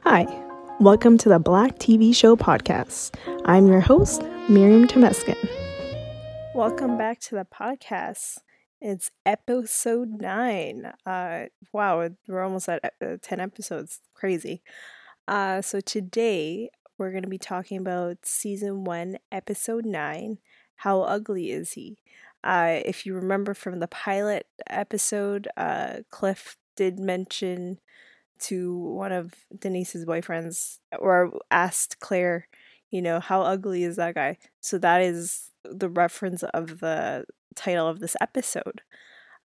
Hi, welcome to the Black TV Show podcast. I'm your host, Miriam Temesghen. Welcome back to the podcast. It's episode nine. Uh, wow, we're almost at uh, 10 episodes. Crazy. Uh, so today we're going to be talking about season one, episode nine How Ugly Is He? Uh, if you remember from the pilot episode, uh, Cliff did mention to one of Denise's boyfriends or asked Claire, you know, how ugly is that guy? So that is the reference of the title of this episode.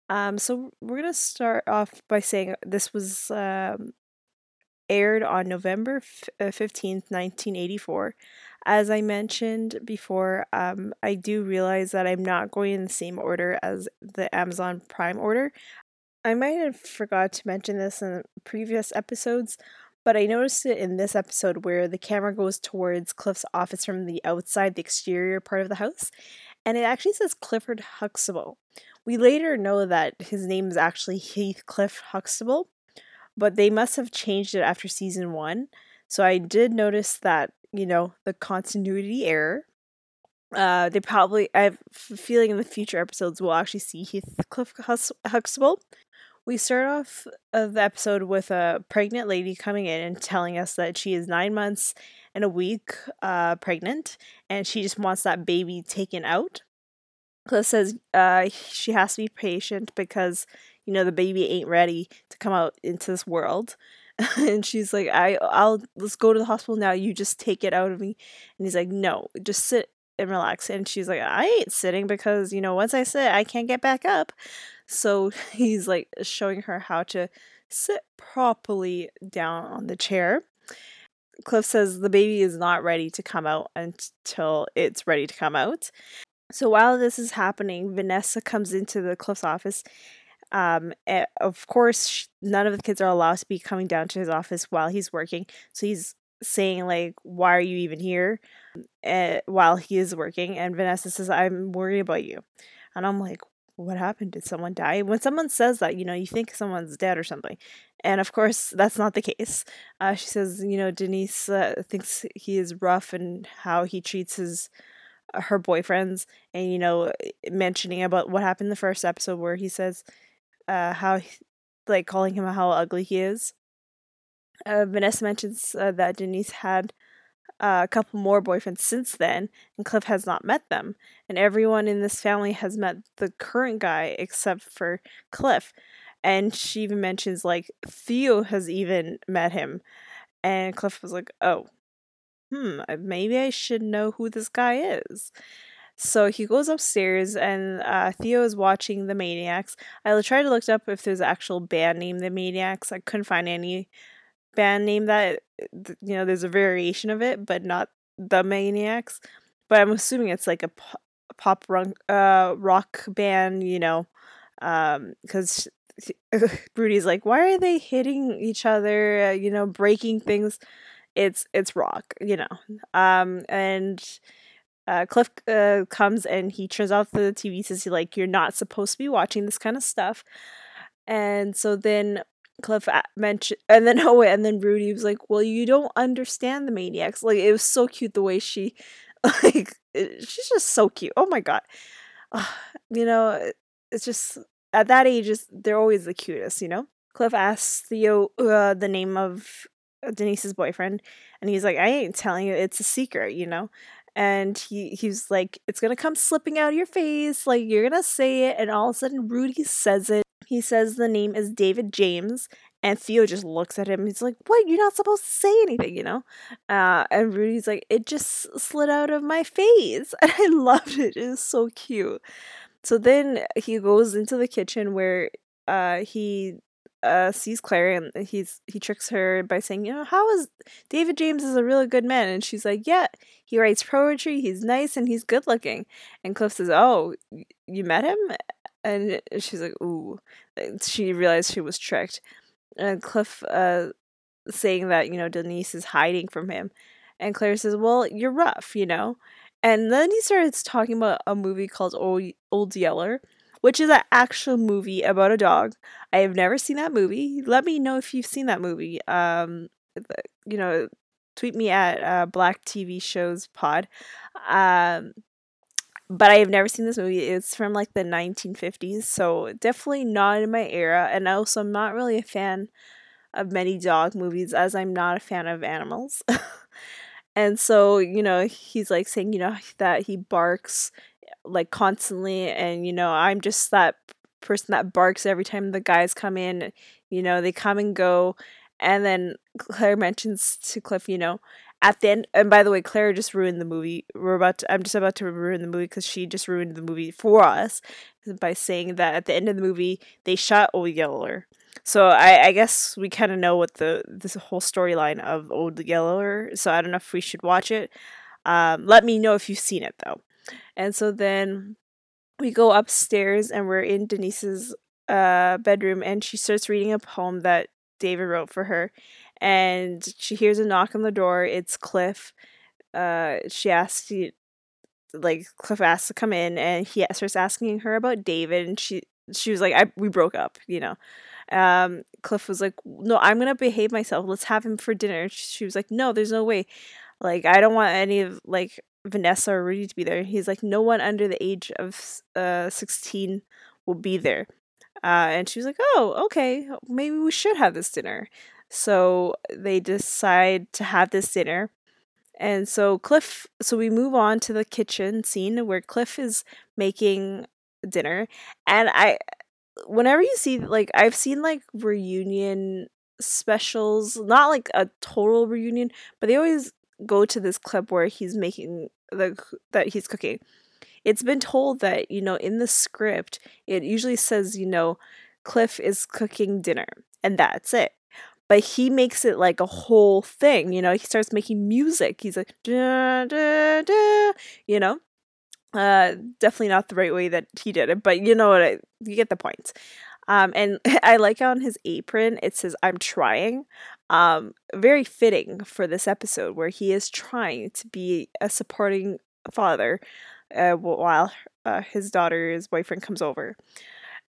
Um, so we're gonna start off by saying this was um, aired on November uh, fifteenth, nineteen eighty four. As I mentioned before, um, I do realize that I'm not going in the same order as the Amazon Prime order. I might have forgot to mention this in previous episodes, but I noticed it in this episode where the camera goes towards Cliff's office from the outside, the exterior part of the house, and it actually says Clifford Huxtable. We later know that his name is actually Heathcliff Huxtable, but they must have changed it after season one. So I did notice that, you know, the continuity error. Uh, they probably, I have a feeling in the future episodes we'll actually see Heathcliff Huxtable we start off of the episode with a pregnant lady coming in and telling us that she is nine months and a week uh, pregnant and she just wants that baby taken out. Cliff says uh, she has to be patient because, you know, the baby ain't ready to come out into this world. and she's like, I, I'll, let's go to the hospital now. You just take it out of me. And he's like, no, just sit and relax. And she's like, I ain't sitting because, you know, once I sit, I can't get back up. So he's like showing her how to sit properly down on the chair. Cliff says the baby is not ready to come out until it's ready to come out. So while this is happening, Vanessa comes into the Cliff's office. Um, of course, none of the kids are allowed to be coming down to his office while he's working. So he's saying like, "Why are you even here?" Uh, while he is working, and Vanessa says, "I'm worried about you," and I'm like, what happened? Did someone die? When someone says that, you know, you think someone's dead or something. And of course, that's not the case. Uh, she says, you know, Denise uh, thinks he is rough and how he treats his uh, her boyfriends, and you know, mentioning about what happened the first episode where he says uh, how, like, calling him how ugly he is. Uh, Vanessa mentions uh, that Denise had uh, a couple more boyfriends since then, and Cliff has not met them. And everyone in this family has met the current guy except for Cliff. And she even mentions like Theo has even met him. And Cliff was like, oh, hmm, maybe I should know who this guy is. So he goes upstairs, and uh, Theo is watching the Maniacs. I tried to look up if there's an actual band named the Maniacs. I couldn't find any band name that you know there's a variation of it but not the maniacs. But i'm assuming it's like a pop rock, uh, rock band you know um because Rudy's like why are they hitting each other? Uh, you know breaking things. It's it's rock you know. Um and uh, Cliff uh, comes and he turns off the TV says like you're not supposed to be watching this kind of stuff. And so then Cliff mentioned, and then oh, and then Rudy was like, "Well, you don't understand the maniacs." Like it was so cute the way she, like, it, she's just so cute. Oh my god, uh, you know, it's just at that age, is they're always the cutest. You know, Cliff asks Theo uh, the name of Denise's boyfriend, and he's like, "I ain't telling you. It's a secret." You know, and he he's like, "It's gonna come slipping out of your face. Like you're gonna say it," and all of a sudden Rudy says it he says the name is David James, and Theo just looks at him. He's like, "What? You're not supposed to say anything, you know?" Uh, and Rudy's like, "It just slid out of my face," and I loved it. It was so cute. So then he goes into the kitchen where uh, he uh, sees Claire and he's he tricks her by saying, you know, how is David James is a really good man, and she's like, yeah, he writes poetry, he's nice, and he's good looking. And Cliff says, oh, you met him? and she's like, "Ooh," she realized she was tricked, and Cliff uh, saying that you know Denise is hiding from him, and Claire says, "Well, you're rough, you know," and then he starts talking about a movie called Old, Old Yeller, which is an actual movie about a dog. I have never seen that movie. Let me know if you've seen that movie. Um, you know, tweet me at uh, Black TV Shows Pod. Um, but I have never seen this movie. It's from like the 1950s, so definitely not in my era. And also, I'm not really a fan of many dog movies, as I'm not a fan of animals. and so, you know, he's like saying, you know, that he barks like constantly, and you know, I'm just that person that barks every time the guys come in. You know, they come and go, and then Claire mentions to Cliff, you know, at the end and by the way claire just ruined the movie. We're about to, i'm just about to ruin the movie because she just ruined the movie for us by saying that at the end of the movie they shot old yeller. So i, I guess we kind of know what the this whole storyline of old yeller so i don't know if we should watch it. Um, let me know if you've seen it though and so then we go upstairs and we're in denise's uh, bedroom and she starts reading a poem that david wrote for her and she hears a knock on the door. It's Cliff. Uh, she asks like Cliff asks to come in, and he starts asking her about David, and she she was like, "I we broke up," you know. Um, Cliff was like, "No, I'm gonna behave myself. Let's have him for dinner." She was like, "No, there's no way. Like, I don't want any of like Vanessa or Rudy to be there." He's like, "No one under the age of uh 16 will be there." Uh, and she was like, "Oh, okay. Maybe we should have this dinner." So they decide to have this dinner. And so Cliff, so we move on to the kitchen scene where Cliff is making dinner. And I, whenever you see, like, I've seen like reunion specials, not like a total reunion, but they always go to this clip where he's making the, that he's cooking. It's been told that, you know, in the script, it usually says, you know, Cliff is cooking dinner, and that's it. But he makes it like a whole thing you know he starts making music. He's like da, da, da, you know? Uh definitely not the right way that he did it but you know what I, you get the point um and i like on his apron it says i'm trying um very fitting for this episode where he is trying to be a supporting father uh, while uh, his daughter's boyfriend comes over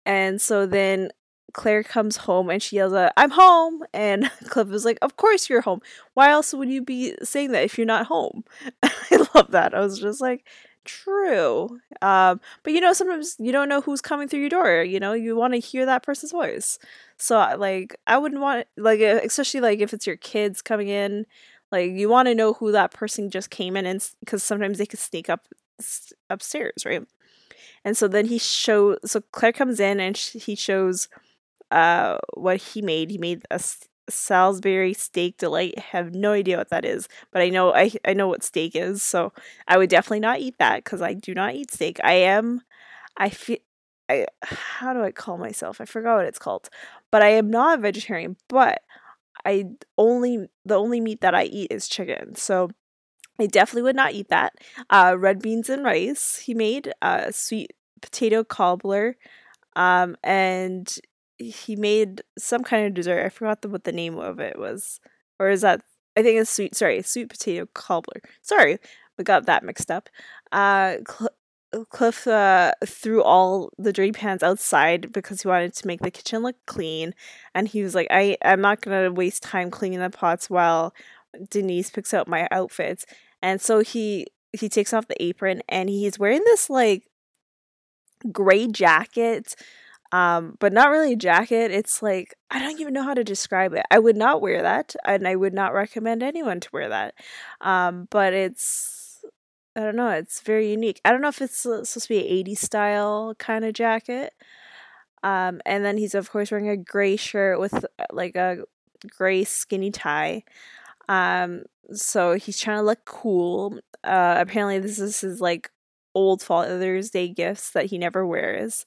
and so then Claire comes home and she yells out, I'm home. And Cliff is like, Of course you're home. Why else would you be saying that if you're not home? I love that. I was just like, True. Um, but you know, sometimes you don't know who's coming through your door. You know, you want to hear that person's voice. So, like, I wouldn't want, like, especially like if it's your kids coming in, like, you want to know who that person just came in, and because sometimes they could sneak up upstairs, right? And so then he shows, so Claire comes in and he shows uh, what he made. He made a Salisbury steak delight. Have no idea what that is, but I know I I know what steak is, so I would definitely not eat that because I do not eat steak. I am, I feel. I how do I call myself? I forgot what it's called, but I am not a vegetarian. But I only the only meat that I eat is chicken, so I definitely would not eat that. Uh, red beans and rice he made, uh, sweet potato cobbler, um, and he made some kind of dessert. I forgot the, what the name of it was. Or is that I think it's sweet sorry, sweet potato cobbler. Sorry, we got that mixed up. Uh Cl- Cliff uh, threw all the dirty pans outside because he wanted to make the kitchen look clean, and he was like, "I I'm not gonna waste time cleaning the pots while Denise picks out my outfits." And so he he takes off the apron and he's wearing this like gray jacket um, but not really a jacket. It's like I don't even know how to describe it. I would not wear that, and I would not recommend anyone to wear that. Um, but it's I don't know. It's very unique. I don't know if it's supposed to be an 80s style kind of jacket. Um, and then he's of course wearing a gray shirt with uh, like a gray skinny tie. Um, so he's trying to look cool. Uh, apparently this is his like old Father's Day gifts that he never wears.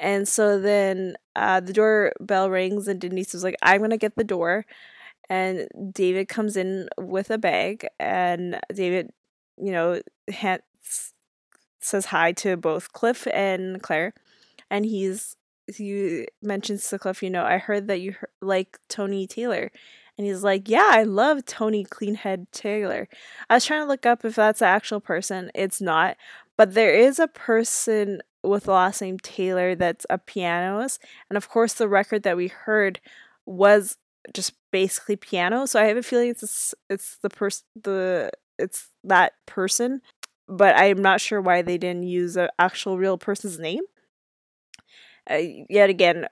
And so then uh, the doorbell rings, and Denise was like, I'm going to get the door. And David comes in with a bag, and David, you know, says hi to both Cliff and Claire. And he's, he mentions to Cliff, you know, I heard that you like Tony Taylor. And he's like, Yeah, I love Tony Cleanhead Taylor. I was trying to look up if that's an actual person. It's not. But there is a person with the last name Taylor that's a pianist. And of course, the record that we heard was just basically piano. So I have a feeling it's it's the person the it's that person, but I'm not sure why they didn't use an actual real person's name. Uh, yet again,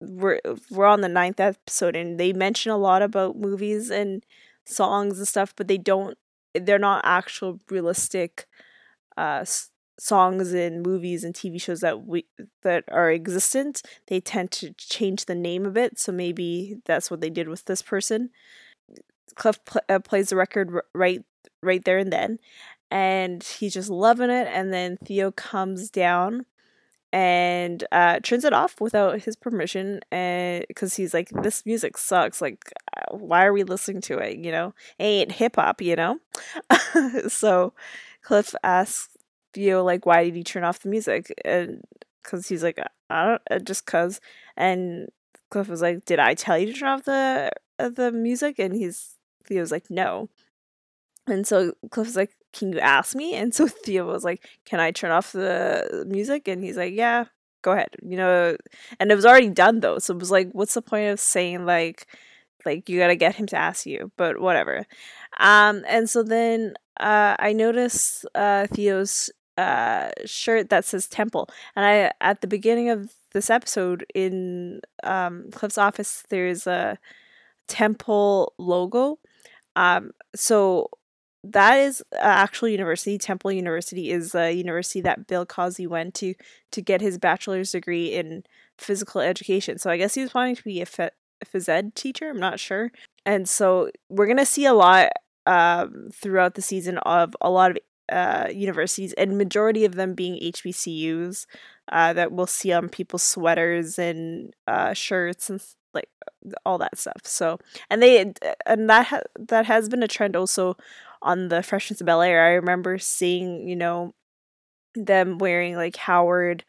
we're we're on the ninth episode, and they mention a lot about movies and songs and stuff, but they don't. They're not actual realistic uh, songs in movies and TV shows that we that are existent, they tend to change the name of it. So maybe that's what they did with this person. Cliff pl- uh, plays the record r- right right there and then, and he's just loving it. And then Theo comes down and uh, turns it off without his permission, and because he's like, "This music sucks. Like, uh, why are we listening to it? You know, it ain't hip hop. You know." so Cliff asks Theo like, why did he turn off the music? And because he's like, I don't, uh, just cause. And Cliff was like, did I tell you to turn off the uh, the music? And he's Theo's like, no. And so Cliff was like, can you ask me? And so Theo was like, can I turn off the music? And he's like, yeah, go ahead. You know, and it was already done though, so it was like, what's the point of saying like, like you gotta get him to ask you? But whatever. Um, and so then uh, I noticed uh, Theo's uh, shirt that says temple. And I at the beginning of this episode in um, Cliff's office, there's a temple logo. Um, so that is actual university. Temple University is a university that Bill Cosby went to to get his bachelor's degree in physical education. So I guess he was planning to be a, a phys ed teacher. I'm not sure. And so we're gonna see a lot um, throughout the season of a lot of uh, universities, and majority of them being HBCUs uh, that we'll see on people's sweaters and uh, shirts and like all that stuff. So, and they and that ha- that has been a trend also on the Fresh Prince of Bel Air. I remember seeing you know them wearing like Howard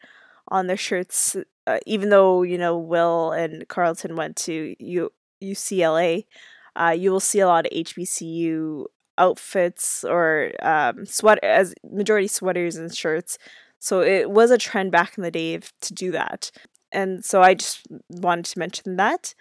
on their shirts, uh, even though you know Will and Carlton went to U- UCLA. Uh, you will see a lot of HBCU outfits or um, sweat as majority sweaters and shirts. So it was a trend back in the day to do that. And so I just wanted to mention that.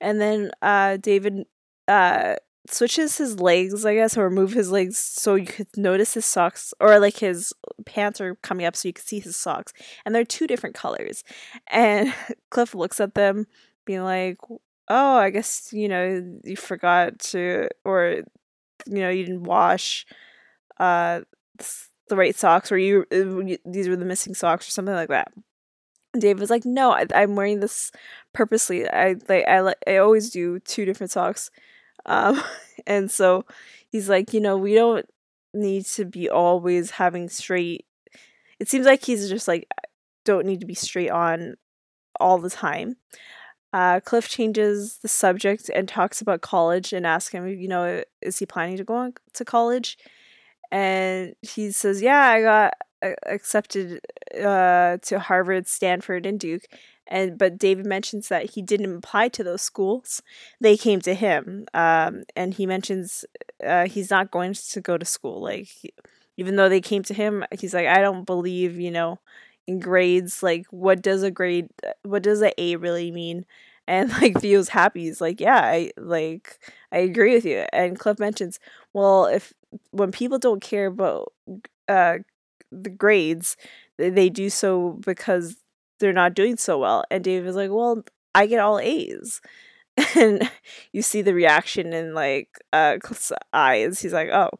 And then uh, David uh, switches his legs, I guess, or move his legs so you could notice his socks, or like his pants are coming up so you can see his socks. And they're two different colors. And Cliff looks at them, being like, oh, I guess, you know, you forgot to, or you know you didn't wash uh the right socks or you uh, these were the missing socks or something like that Dave was like, "No, I, am wearing this purposely. I like I I always do two different socks." Um, and so he's like, "You know, we don't need to be always having straight." It seems like he's just like don't need to be straight on all the time. Uh, Cliff changes the subject and talks about college and asks him, you know, is he planning to go on to college? And he says, yeah, I got uh, accepted uh, to Harvard, Stanford, and Duke. And but David mentions that he didn't apply to those schools; they came to him. Um, and he mentions uh, he's not going to go to school. Like, even though they came to him, he's like, I don't believe, you know, grades like what does a grade what does a a really mean? And like Theo's happy. He's like yeah i like i agree with you. And cliff mentions well if when people don't care about uh the grades they do so because they're not doing so well. And dave is like well i get all a's. And you see the reaction in like uh cliff's eyes. He's like oh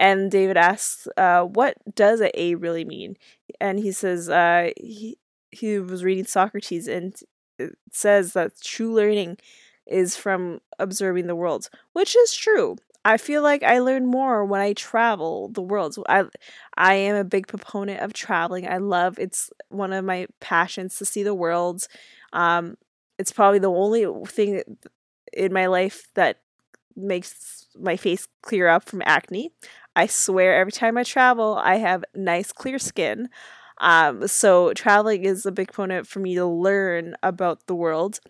and David asks, uh, "What does a A really mean?" And he says, uh, he he was reading Socrates, and it says that true learning is from observing the world, which is true. I feel like I learn more when I travel the world. I I am a big proponent of traveling. I love it's one of my passions to see the world. Um, it's probably the only thing in my life that makes my face clear up from acne. I swear every time I travel, I have nice clear skin. Um, so traveling is a big component for me to learn about the world.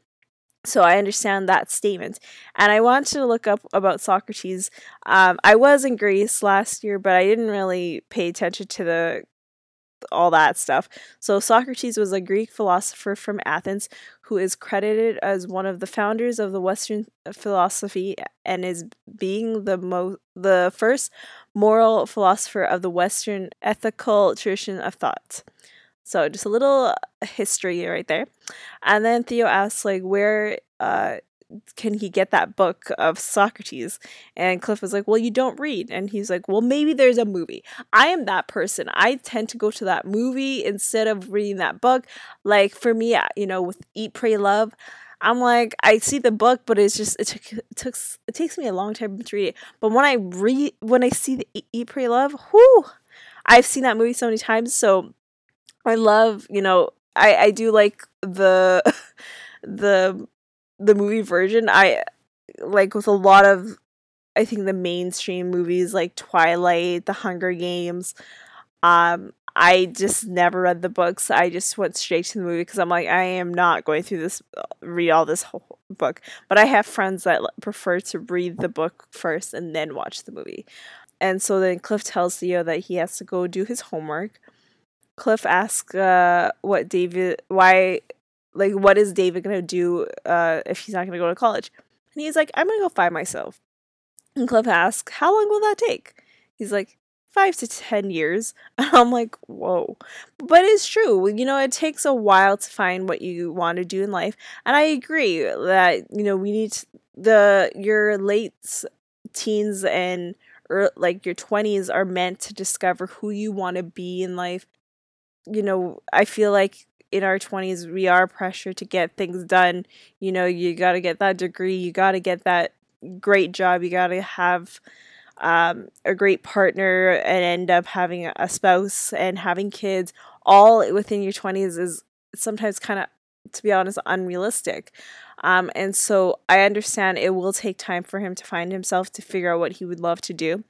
So I understand that statement. And I wanted to look up about Socrates. Um, I was in Greece last year, but I didn't really pay attention to the all that stuff. So Socrates was a Greek philosopher from Athens who is credited as one of the founders of the Western philosophy and is being the mo- the first moral philosopher of the Western ethical tradition of thought. So just a little history right there. And then Theo asks like where uh can he get that book of Socrates? And Cliff was like, Well, you don't read. And he's like, Well, maybe there's a movie. I am that person. I tend to go to that movie instead of reading that book. Like for me, uh, you know, with Eat, Pray, Love, I'm like, I see the book, but it's just it took it takes it takes me a long time to read it. But when I read when I see the Eat, Pray, Love, whoo, I've seen that movie so many times. So I love, you know, I I do like the the the movie version, I like with a lot of I think the mainstream movies like Twilight, The Hunger Games. Um, I just never read the books. I just went straight to the movie because I'm like, I am not going through this, read all this whole book. But I have friends that prefer to read the book first and then watch the movie. And so then Cliff tells Theo that he has to go do his homework. Cliff asks uh, what David, why like what is David gonna do uh, if he's not gonna go to college? And he's like, I'm gonna go find myself. And Cliff asks, How long will that take? He's like, five to ten years. And I'm like, whoa. But it's true. You know, it takes a while to find what you want to do in life. And I agree that, you know, we need the your late teens and or like your 20s are meant to discover who you want to be in life. You know, I feel like in our 20s we are pressured to get things done. You know you got to get that degree you got to get that great job you got to have um, a great partner and end up having a spouse and having kids. All within your 20s is sometimes kind of to be honest unrealistic. Um, and so i understand it will take time for him to find himself to figure out what he would love to do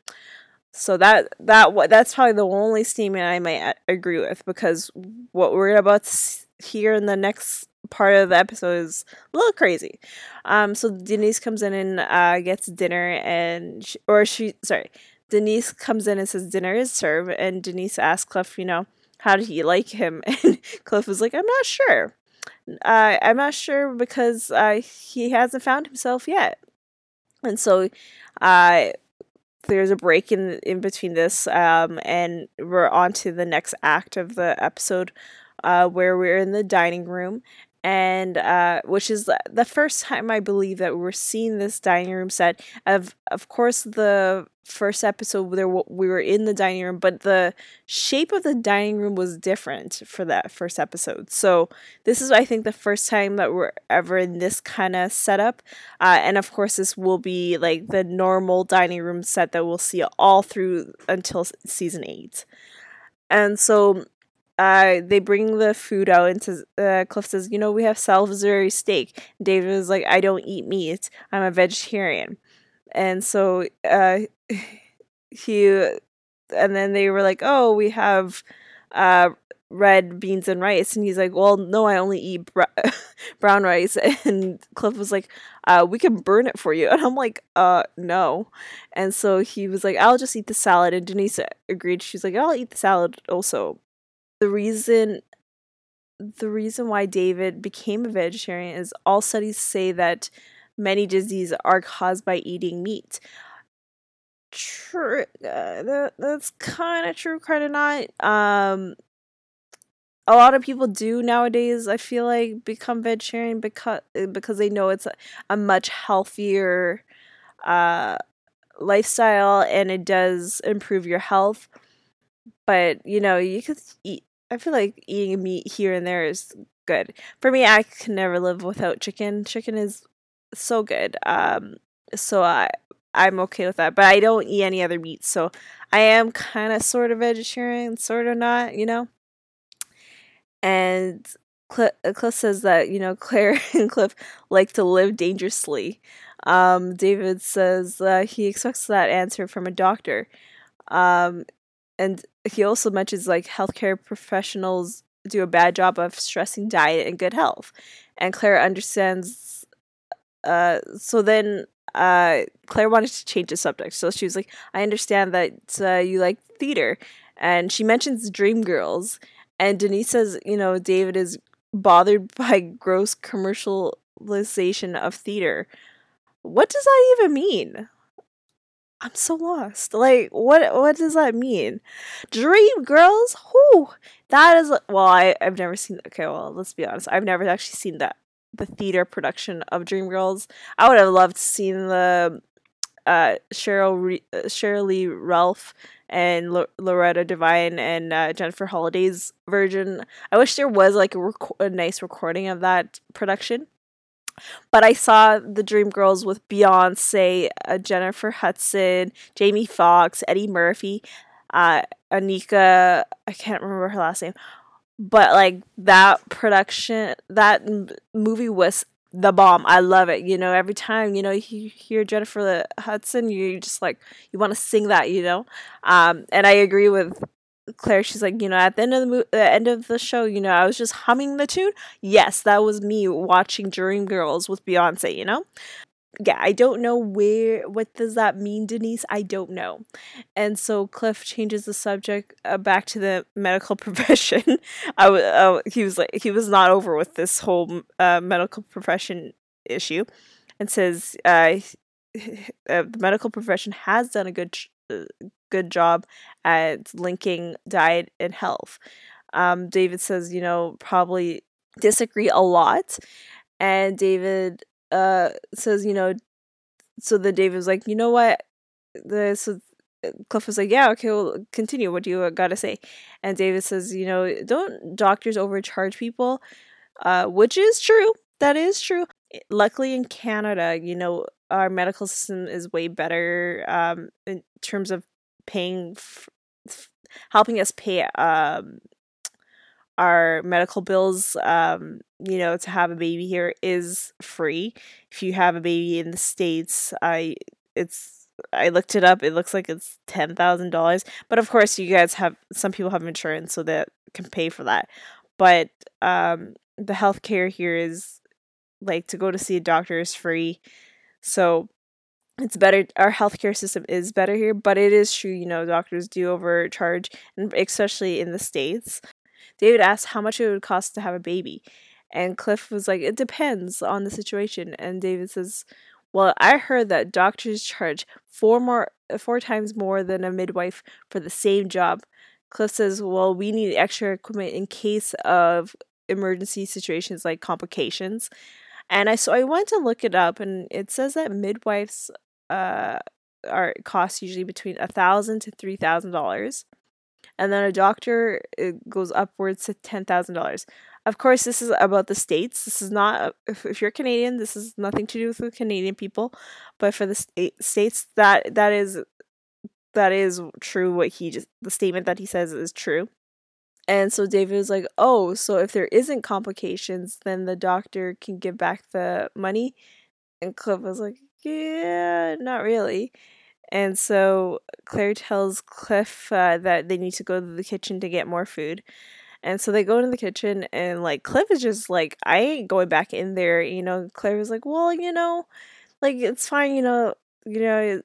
so that that that's probably the only statement I might agree with because what we're about to hear in the next part of the episode is a little crazy. Um, so Denise comes in and uh, gets dinner, and she, or she sorry, Denise comes in and says dinner is served, and Denise asks Cliff, you know, how did he like him? And Cliff was like, I'm not sure. Uh, I'm not sure because uh, he hasn't found himself yet. And so, uh, there's a break in in between this, um, and we're on to the next act of the episode, uh, where we're in the dining room, and uh, which is the first time I believe that we're seeing this dining room set. Of of course, the first episode there we were in the dining room, but the shape of the dining room was different for that first episode. So this is I think the first time that we're ever in this kind of setup, uh, and of course this will be like the normal dining room set that we'll see all through until season eight. And so uh, they bring the food out and says, uh, Cliff says, you know, we have Salisbury steak. David is like, I don't eat meat. I'm a vegetarian. And so uh, he, and then they were like, oh, we have uh, red beans and rice. And he's like, well, no, I only eat br- brown rice. And Cliff was like, uh, we can burn it for you. And I'm like, uh, no. And so he was like, I'll just eat the salad. And Denise agreed. She's like, I'll eat the salad also the reason the reason why David became a vegetarian is all studies say that many diseases are caused by eating meat. True, uh, that, that's kind of true, kind of not. Um, a lot of people do nowadays. I feel like become vegetarian because because they know it's a, a much healthier uh, lifestyle and it does improve your health. But you know, you could eat I feel like eating meat here and there is good. For me, I can never live without chicken. Chicken is so good. Um, so I I'm okay with that. But I don't eat any other meat, so I am kind of sort of vegetarian, sort of not, you know. And Cliff, Cliff says that you know Claire and Cliff like to live dangerously. Um, David says uh, he expects that answer from a doctor. Um, and he also mentions like healthcare professionals do a bad job of stressing diet and good health. And Claire understands. Uh, so then uh, Claire wanted to change the subject. So she was like, I understand that uh, you like theater. and she mentions Dreamgirls, and Denise says, you know, David is bothered by gross commercialization of theater. What does that even mean? I'm so lost. Like, what what does that mean? Dream Girls? Who? That is well, I I've never seen. Okay, well, let's be honest. I've never actually seen that the theater production of Dream Girls. I would have loved to see the uh, Cheryl Re- uh, Sheryl Lee Ralph and L- Loretta Devine and uh, Jennifer Holliday's version. I wish there was like a, rec- a nice recording of that production. But I saw the Dream Girls with Beyonce, uh, Jennifer Hudson, Jamie Foxx, Eddie Murphy, uh, Anika. I can't remember her last name, but like that production, that m- movie was the bomb. I love it. You know, every time you know you hear Jennifer Hudson, you just like you want to sing that. You know, um, and I agree with Claire, she's like, you know, at the end of the mo- the end of the show, you know, I was just humming the tune. Yes, that was me watching Dreamgirls with Beyonce. You know, yeah, I don't know where. What does that mean, Denise? I don't know. And so Cliff changes the subject uh, back to the medical profession. I was, uh, he was like, he was not over with this whole uh, medical profession issue, and says, uh, the medical profession has done a good uh, good job at linking diet and health. Um, David says, you know, probably disagree a lot. And David uh, says, you know, so then David was like, you know what? The, so Cliff was like, yeah, okay, well, continue. What do you got to say? And David says, you know, don't doctors overcharge people? Uh, which is true. That is true. Luckily in Canada, you know, our medical system is way better um, in terms of paying, f- f- helping us pay um, our medical bills. Um, you know, to have a baby here is free. If you have a baby in the states, I it's I looked it up. It looks like it's ten thousand dollars. But of course, you guys have some people have insurance, so that can pay for that. But um, the healthcare here is like to go to see a doctor is free. So it's better our healthcare system is better here but it is true you know doctors do overcharge and especially in the states. David asked how much it would cost to have a baby and cliff was like it depends on the situation and david says well i heard that doctors charge four more four times more than a midwife for the same job. Cliff says well we need extra equipment in case of emergency situations like complications. And I so I went to look it up, and it says that midwives uh are cost usually between a thousand to three thousand dollars, and then a doctor it goes upwards to ten thousand dollars. Of course, this is about the states. This is not if, if you're Canadian. This is nothing to do with the Canadian people, but for the state, states that that is that is true. What he just the statement that he says is true. And so David was like, "Oh, so if there isn't complications, then the doctor can give back the money." And Cliff was like, "Yeah, not really." And so Claire tells Cliff uh, that they need to go to the kitchen to get more food. And so they go into the kitchen, and like Cliff is just like, I ain't going back in there. You know, Claire was like, well, you know, like it's fine. You know, you know,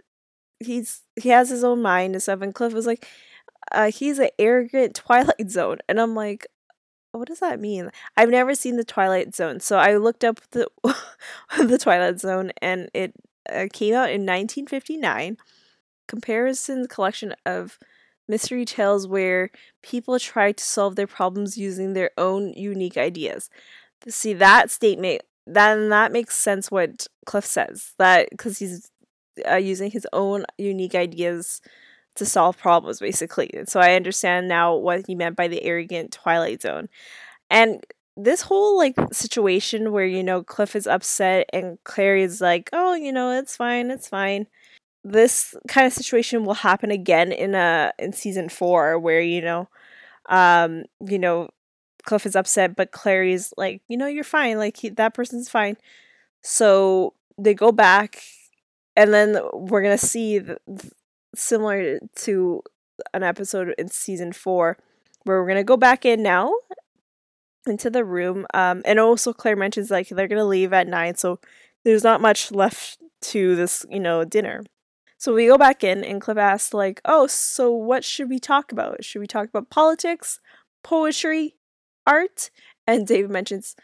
he's he has his own mind and stuff. And Cliff was like, uh, he's an arrogant Twilight Zone, and I'm like, what does that mean? I've never seen the Twilight Zone, so I looked up the the Twilight Zone, and it uh, came out in 1959. Comparison collection of mystery tales where people try to solve their problems using their own unique ideas. See that statement then that makes sense what Cliff says that because he's uh, using his own unique ideas to solve problems basically. And so I understand now what he meant by the arrogant Twilight Zone. And this whole like situation where you know Cliff is upset and Clary is like, "Oh, you know, it's fine, it's fine." This kind of situation will happen again in a in season 4 where you know um you know Cliff is upset but Clary's like, "You know, you're fine. Like he, that person's fine." So they go back and then we're going to see similar to an episode in season 4 where we're to go back in now into the room. Um, and also Claire mentions like they're gonna leave at nine, so there's not much left to this, you know, dinner. So we go back in, and Cliff asks, like, oh, so what should we talk about? Should we talk about politics, poetry, art? And David mentions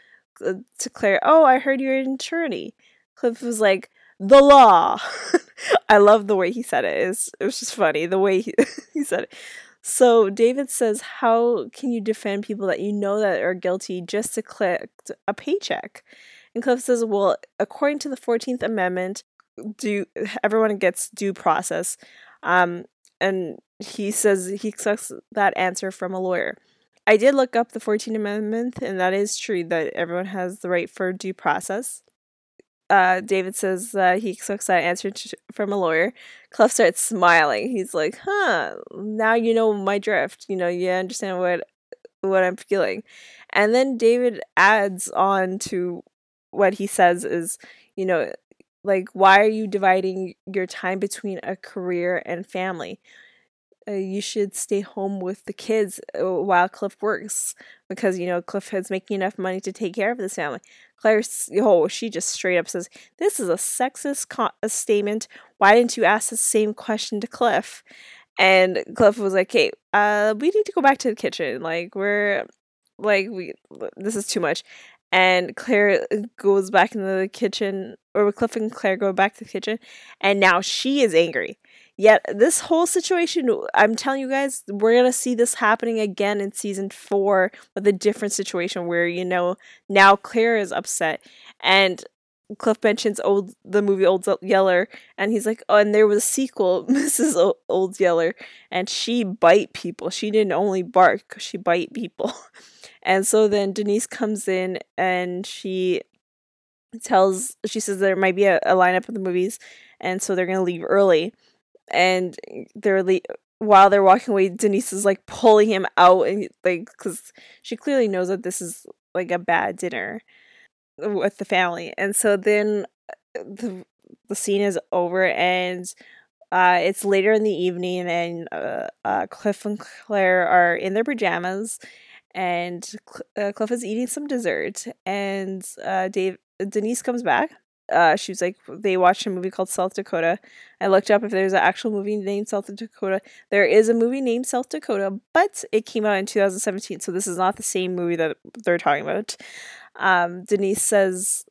uh, to Claire, oh, I heard you're an attorney. Cliff was like, the law. I love the way he said it. It's, it was just funny the way he, he said it. So David says, "How can you defend people that you know that are guilty just to collect a paycheck?" And Cliff says, "Well, according to the Fourteenth Amendment, do everyone gets due process?" Um, and he says he expects that answer from a lawyer. I did look up the Fourteenth Amendment, and that is true that everyone has the right for due process uh, David says that he expects that answer from a lawyer. Cliff starts smiling. He's like, "Huh, now you know my drift. You know, you understand what what I'm feeling." And then David adds on to what he says is, you know, like, why are you dividing your time between a career and family? Uh, you should stay home with the kids uh, while Cliff works because you know Cliff is making enough money to take care of this family. Claire, oh, she just straight up says, This is a sexist co- a statement. Why didn't you ask the same question to Cliff? And Cliff was like, Hey, uh, we need to go back to the kitchen. Like, we're, like, we, this is too much. And Claire uh, goes back into the kitchen, or Cliff and Claire go back to the kitchen, and now she is angry. Yet this whole situation, I'm telling you guys, we're gonna see this happening again in season four with a different situation where you know now Claire is upset and Cliff mentions old the movie Old Yeller, and he's like, oh, and there was a sequel, Mrs. O- Old Yeller, and she bite people. She didn't only bark; she bite people. and so then Denise comes in and she tells, she says there might be a, a lineup of the movies, and so they're gonna leave early and they're le- while they're walking away, Denise is like pulling him out and like because she clearly knows that this is like a bad dinner with the family, and so then uh, the the scene is over and. Uh, it's later in the evening, and uh, uh, Cliff and Claire are in their pajamas, and Cl- uh, Cliff is eating some dessert, and uh, Dave Denise comes back, uh, she was like, they watched a movie called South Dakota. I looked up if there's an actual movie named South Dakota. There is a movie named South Dakota, but it came out in 2017, so this is not the same movie that they're talking about. Um, Denise says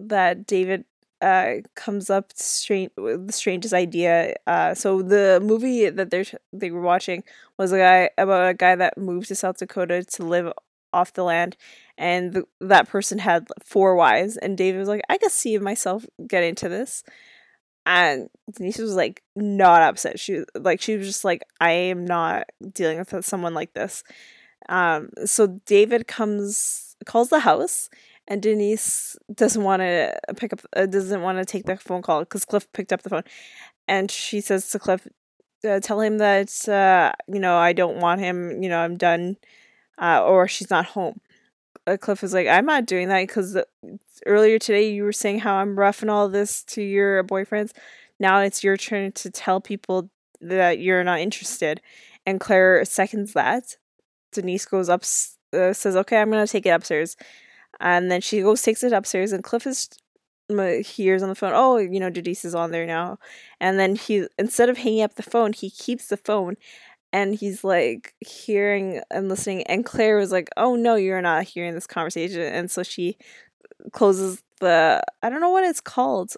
that David uh, comes up strange the strangest idea. Uh, so the movie that they they were watching was a guy about a guy that moved to South Dakota to live off the land and that person had four wives and david was like i could see myself getting into this. And denise was like not upset. She was like she was just like i am not dealing with someone like this. Um so david comes calls the house and denise doesn't want to pick up uh, doesn't want to take the phone call because cliff picked up the phone. And she says to cliff uh, tell him that uh, you know i don't want him you know i'm done uh, or she's not home. Uh, Cliff is like, I'm not doing that because earlier today you were saying how I'm roughing all this to your boyfriends. Now it's your turn to tell people that you're not interested. And Claire seconds that. Denise goes up, uh, says, Okay, I'm going to take it upstairs. And then she goes, takes it upstairs, and Cliff is hears on the phone, oh, you know, Denise is on there now. And then he, instead of hanging up the phone, he keeps the phone and he's like hearing and listening and claire was like oh no you're not hearing this conversation and so she closes the i don't know what it's called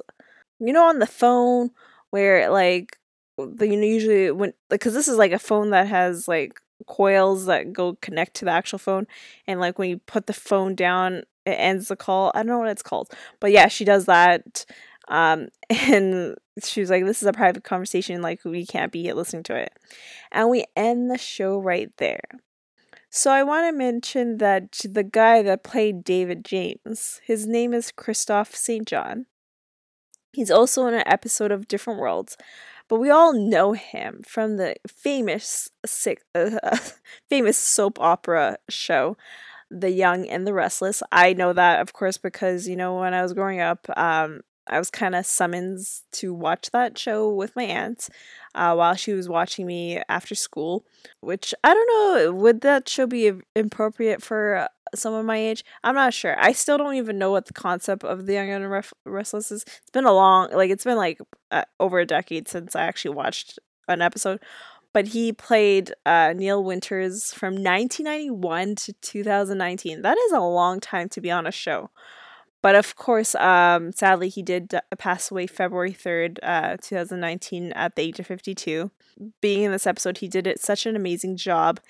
you know on the phone where like the you know usually when because this is like a phone that has like coils that go connect to the actual phone and like when you put the phone down it ends the call i don't know what it's called but yeah she does that um, and she was like, This is a private conversation, like, we can't be listening to it. And we end the show right there. So I want to mention that the guy that played David James, his name is Kristoff St. John. He's also in an episode of Different Worlds, but we all know him from the famous uh, famous soap opera show The Young and the Restless. I know that of course because you know when I was growing up um I was kind of summoned to watch that show with my aunt uh, while she was watching me after school. Which I don't know, would that show be appropriate for someone my age. I'm not sure. I still don't even know what the concept of the Young and Ref- Restless is. It's been a long, like it's been like uh, over a decade since I actually watched an episode. But he played uh, Neil Winters from 1991 to 2019. That is a long time to be on a show. But of course, um, sadly, he did pass away February 3rd, uh, 2019, at the age of 52. Being in this episode, he did it such an amazing job.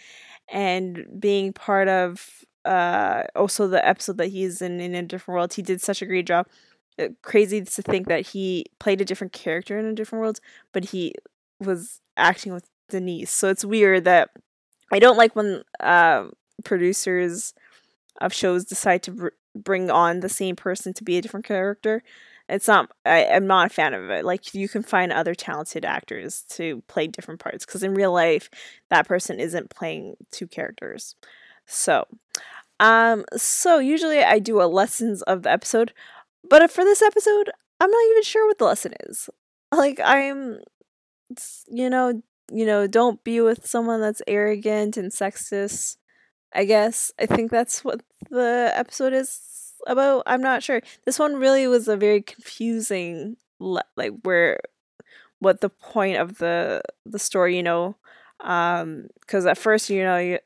And being part of uh, also the episode that he's in in a different world, he did such a great job. Uh, crazy to think that he played a different character in a different world, but he was acting with Denise. So it's weird that I don't like when uh, producers of shows decide to bring on the same person to be a different character. It's not. I, am not a fan of it. Like you can find other talented actors to play different parts because in real life, that person isn't playing two characters. So, um, so usually I do a lessons of the episode, but for this episode, I'm not even sure what the lesson is. Like I'm, you know, you know, don't be with someone that's arrogant and sexist. I guess I think that's what the episode is about. I'm not sure. This one really was a very confusing, like where, what the point of the the story, you know, um, because at first you know you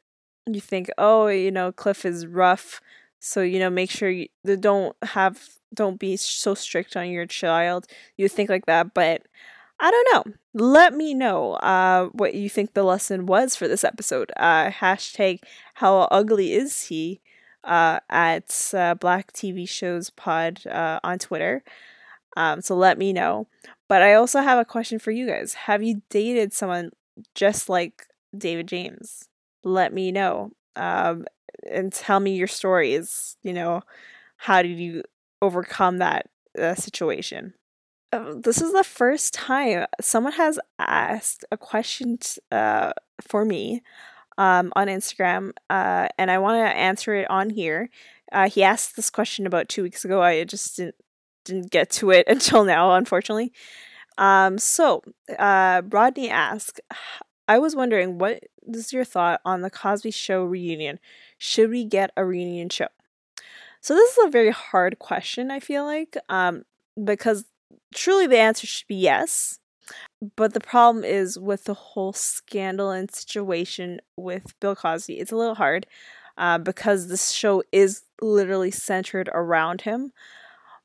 you think, oh, you know, Cliff is rough, so you know, make sure you don't have don't be so strict on your child. You think like that, but I don't know. Let me know uh, what you think the lesson was for this episode. Uh, hashtag how ugly is he uh, at uh, Black TV Shows Pod uh, on Twitter. Um, so let me know. But I also have a question for you guys. Have you dated someone just like David James? Let me know. Um, and tell me your stories. You know, how did you overcome that uh, situation? Uh, this is the first time someone has asked a question t- uh, for me um, on Instagram, uh, and I want to answer it on here. Uh, he asked this question about two weeks ago. I just didn't didn't get to it until now, unfortunately. Um, so uh, Rodney asked, "I was wondering, what is your thought on the Cosby Show reunion? Should we get a reunion show?" So this is a very hard question. I feel like um, because truly the answer should be yes. But the problem is with the whole scandal and situation with Bill Cosby, it's a little hard uh, because this show is literally centered around him.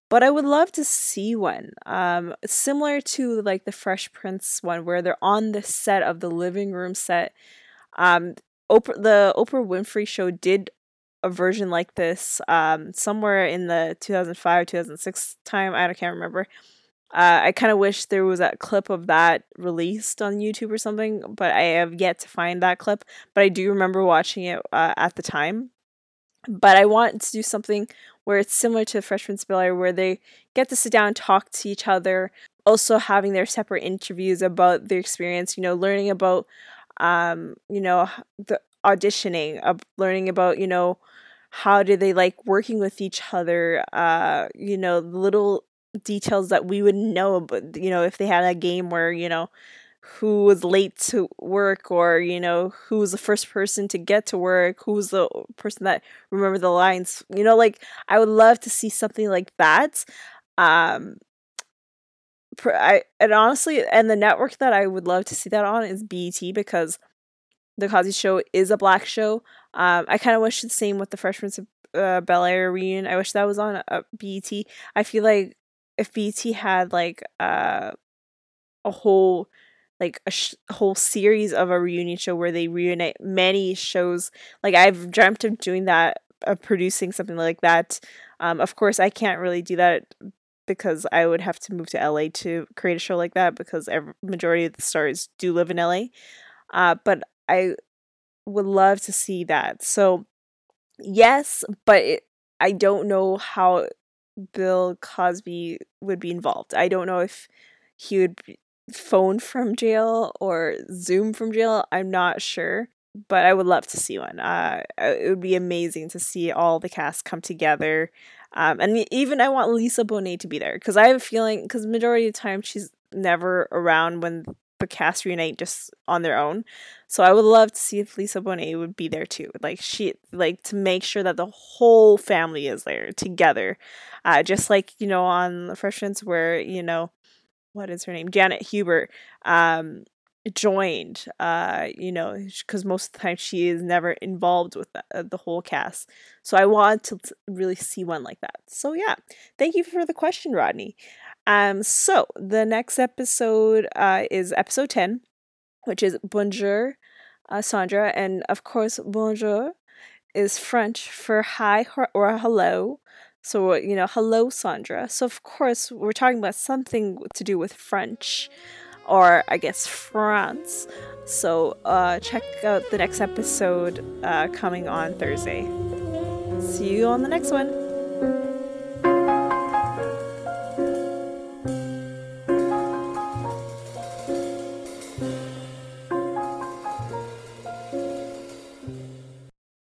But I would love to see one um, similar to like the Fresh Prince one, where they're on the set of the living room set. Um, Oprah, the Oprah Winfrey Show did a version like this um, somewhere in the 2005 2006 time. I can't remember. Uh, I kind of wish there was a clip of that released on YouTube or something, but I have yet to find that clip. But I do remember watching it uh, at the time. But I want to do something where it's similar to Fresh Prince Bel where they get to sit down and talk to each other, also having their separate interviews about their experience, you know, learning about, um, you know, the auditioning, of learning about, you know, how do they like working with each other, uh, you know, little details that we wouldn't know but you know if they had a game where you know who was late to work or you know who was the first person to get to work who was the person that remembered the lines you know like i would love to see something like that um I and honestly and the network that I would love to see that on is BET because the Cosby Show is a black show. Um, I kind of wish the same with the Fresh Prince of uh, Bel Air reunion. I wish that was on a BET. I feel like if BET had like uh, a whole like a sh- whole series of a reunion show where they reunite many shows. Like i've dreamt of doing that of producing something like that. Um, of course i can't really do that because i would have to move to la to create a show like that because every, majority of the stars do live in la uh, but i would love to see that. So yes but it, i don't know how Bill Cosby would be involved. I don't know if he would phone from jail or Zoom from jail. I'm not sure, but I would love to see one. Uh, it would be amazing to see all the cast come together. Um, and even I want Lisa Bonet to be there because I have a feeling because majority of the time she's never around when the cast reunite just on their own. So I would love to see if Lisa Bonet would be there too. Like she like to make sure that the whole family is there together. Uh, just like, you know, on the Fresh Prince where, you know, what is her name? Janet Hubert um joined uh you know because most of the time she is never involved with the, uh, the whole cast. So i want to really see one like that. So yeah. Thank you for the question rodney. Um so the next episode uh is episode 10 which is bonjour uh, Sondra. And of course bonjour is french for hi or hello. So you know hello Sondra. So of course we're talking about something to do with french or I guess France. So uh, check out the next episode uh, coming on Thursday. See you on the next one.